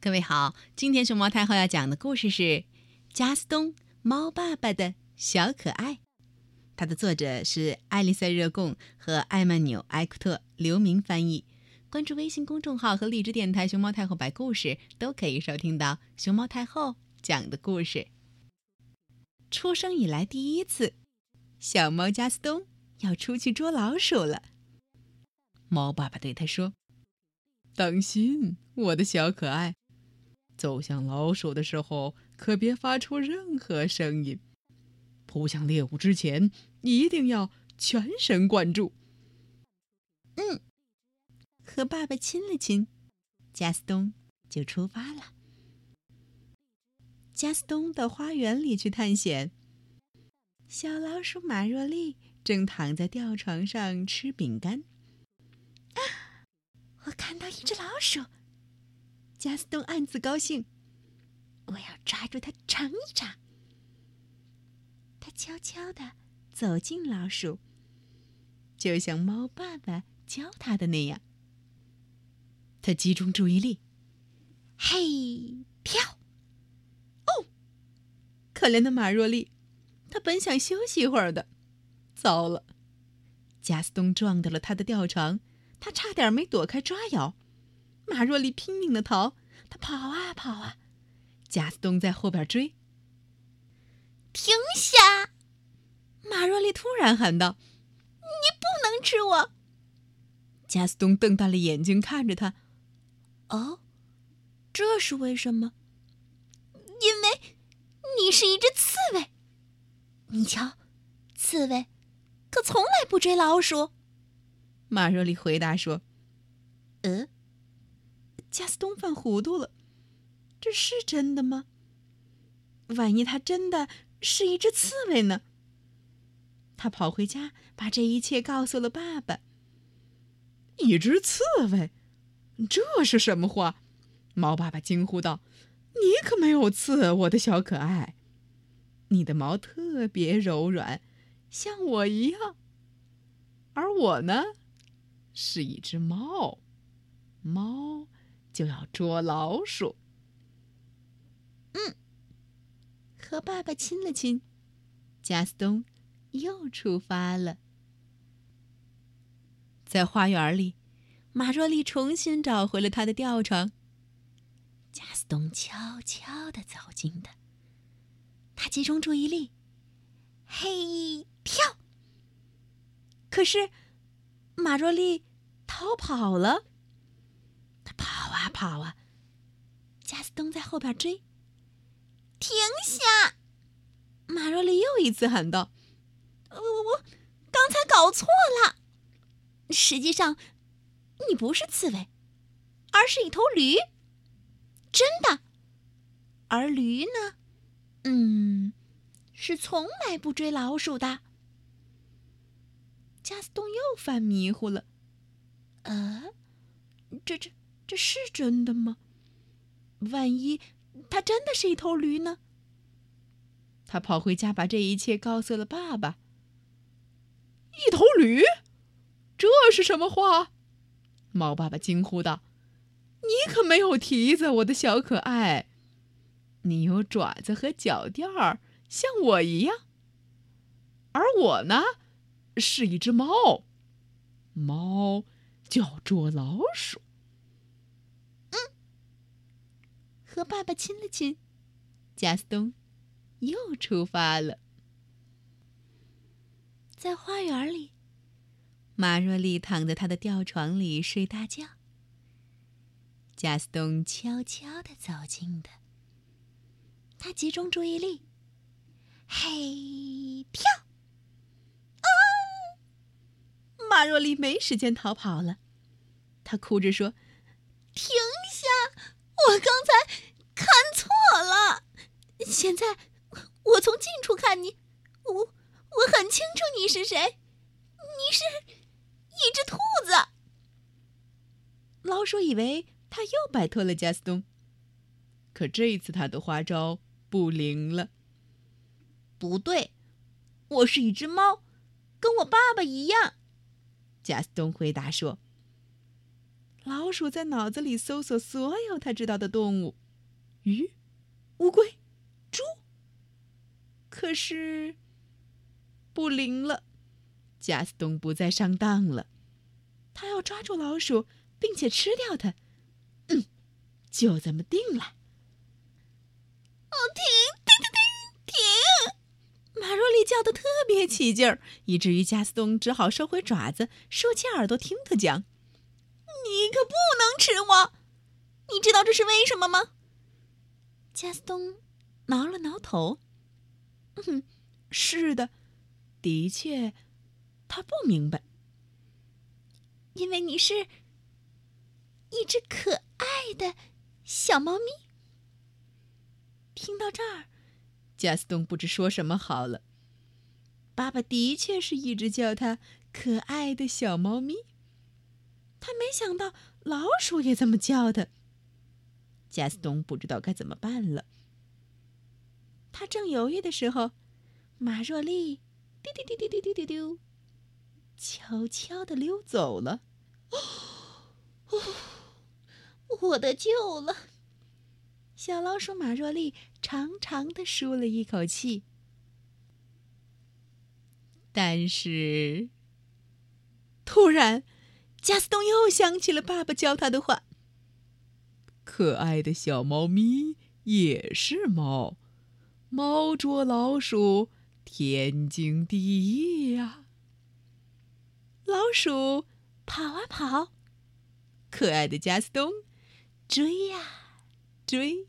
各位好，今天熊猫太后要讲的故事是《加斯东猫爸爸的小可爱》，它的作者是艾丽塞热贡和艾曼纽埃库特，刘明翻译。关注微信公众号和荔枝电台“熊猫太后摆故事”，都可以收听到熊猫太后讲的故事。出生以来第一次，小猫加斯东要出去捉老鼠了。猫爸爸对他说：“当心，我的小可爱。”走向老鼠的时候，可别发出任何声音。扑向猎物之前，一定要全神贯注。嗯，和爸爸亲了亲，加斯东就出发了。加斯东到花园里去探险。小老鼠马若丽正躺在吊床上吃饼干。啊，我看到一只老鼠。加斯东暗自高兴，我要抓住它尝一尝。他悄悄地走进老鼠，就像猫爸爸教他的那样。他集中注意力，嘿，跳！哦，可怜的马若丽，他本想休息一会儿的，糟了，加斯东撞到了他的吊床，他差点没躲开抓咬。马若丽拼命的逃，她跑啊跑啊，贾斯东在后边追。停下！马若丽突然喊道：“你不能吃我！”贾斯东瞪大了眼睛看着他。哦，这是为什么？因为你是一只刺猬。你瞧，刺猬可从来不追老鼠。马若丽回答说：“嗯。”加斯东犯糊涂了，这是真的吗？万一他真的是一只刺猬呢？他跑回家，把这一切告诉了爸爸。一只刺猬，这是什么话？猫爸爸惊呼道：“你可没有刺，我的小可爱，你的毛特别柔软，像我一样。而我呢，是一只猫，猫。”就要捉老鼠。嗯，和爸爸亲了亲，加斯东又出发了。在花园里，马若丽重新找回了他的吊床。加斯东悄悄的走近的，他集中注意力，嘿，跳。可是，马若丽逃跑了。跑啊跑啊！加斯东在后边追。停下！马若丽又一次喊道：“我我我，刚才搞错了。实际上，你不是刺猬，而是一头驴。真的。而驴呢？嗯，是从来不追老鼠的。”加斯东又犯迷糊了。呃，这这。这是真的吗？万一它真的是一头驴呢？他跑回家，把这一切告诉了爸爸。一头驴，这是什么话？猫爸爸惊呼道：“你可没有蹄子，我的小可爱，你有爪子和脚垫儿，像我一样。而我呢，是一只猫，猫叫捉老鼠。”和爸爸亲了亲，加斯东又出发了。在花园里，马若丽躺在他的吊床里睡大觉。加斯东悄悄的走近的，他集中注意力，嘿，跳！啊！马若丽没时间逃跑了，她哭着说：“停下！我刚才……”现在我从近处看你，我我很清楚你是谁，你是一只兔子。老鼠以为他又摆脱了加斯东，可这一次他的花招不灵了。不对，我是一只猫，跟我爸爸一样。加斯东回答说：“老鼠在脑子里搜索所有他知道的动物：鱼、乌龟、猪。可是不灵了，加斯东不再上当了。他要抓住老鼠，并且吃掉它。嗯，就这么定了。停停停停停！马若丽叫的特别起劲儿，以至于加斯东只好收回爪子，竖起耳朵听他讲。你可不能吃我！你知道这是为什么吗？加斯东挠了挠头。嗯，是的，的确，他不明白。因为你是一只可爱的小猫咪。听到这儿，贾斯东不知说什么好了。爸爸的确是一直叫他可爱的小猫咪。他没想到老鼠也这么叫他。贾斯东不知道该怎么办了。他正犹豫的时候，马若丽丢丢丢丢丢丢丢丢，悄悄的溜走了。哦，我得救了！小老鼠马若丽长长的舒了一口气。但是，突然，加斯东又想起了爸爸教他的话：“可爱的小猫咪也是猫，猫捉老鼠，天经地义呀。”老鼠。跑啊跑，可爱的加斯东，追呀追。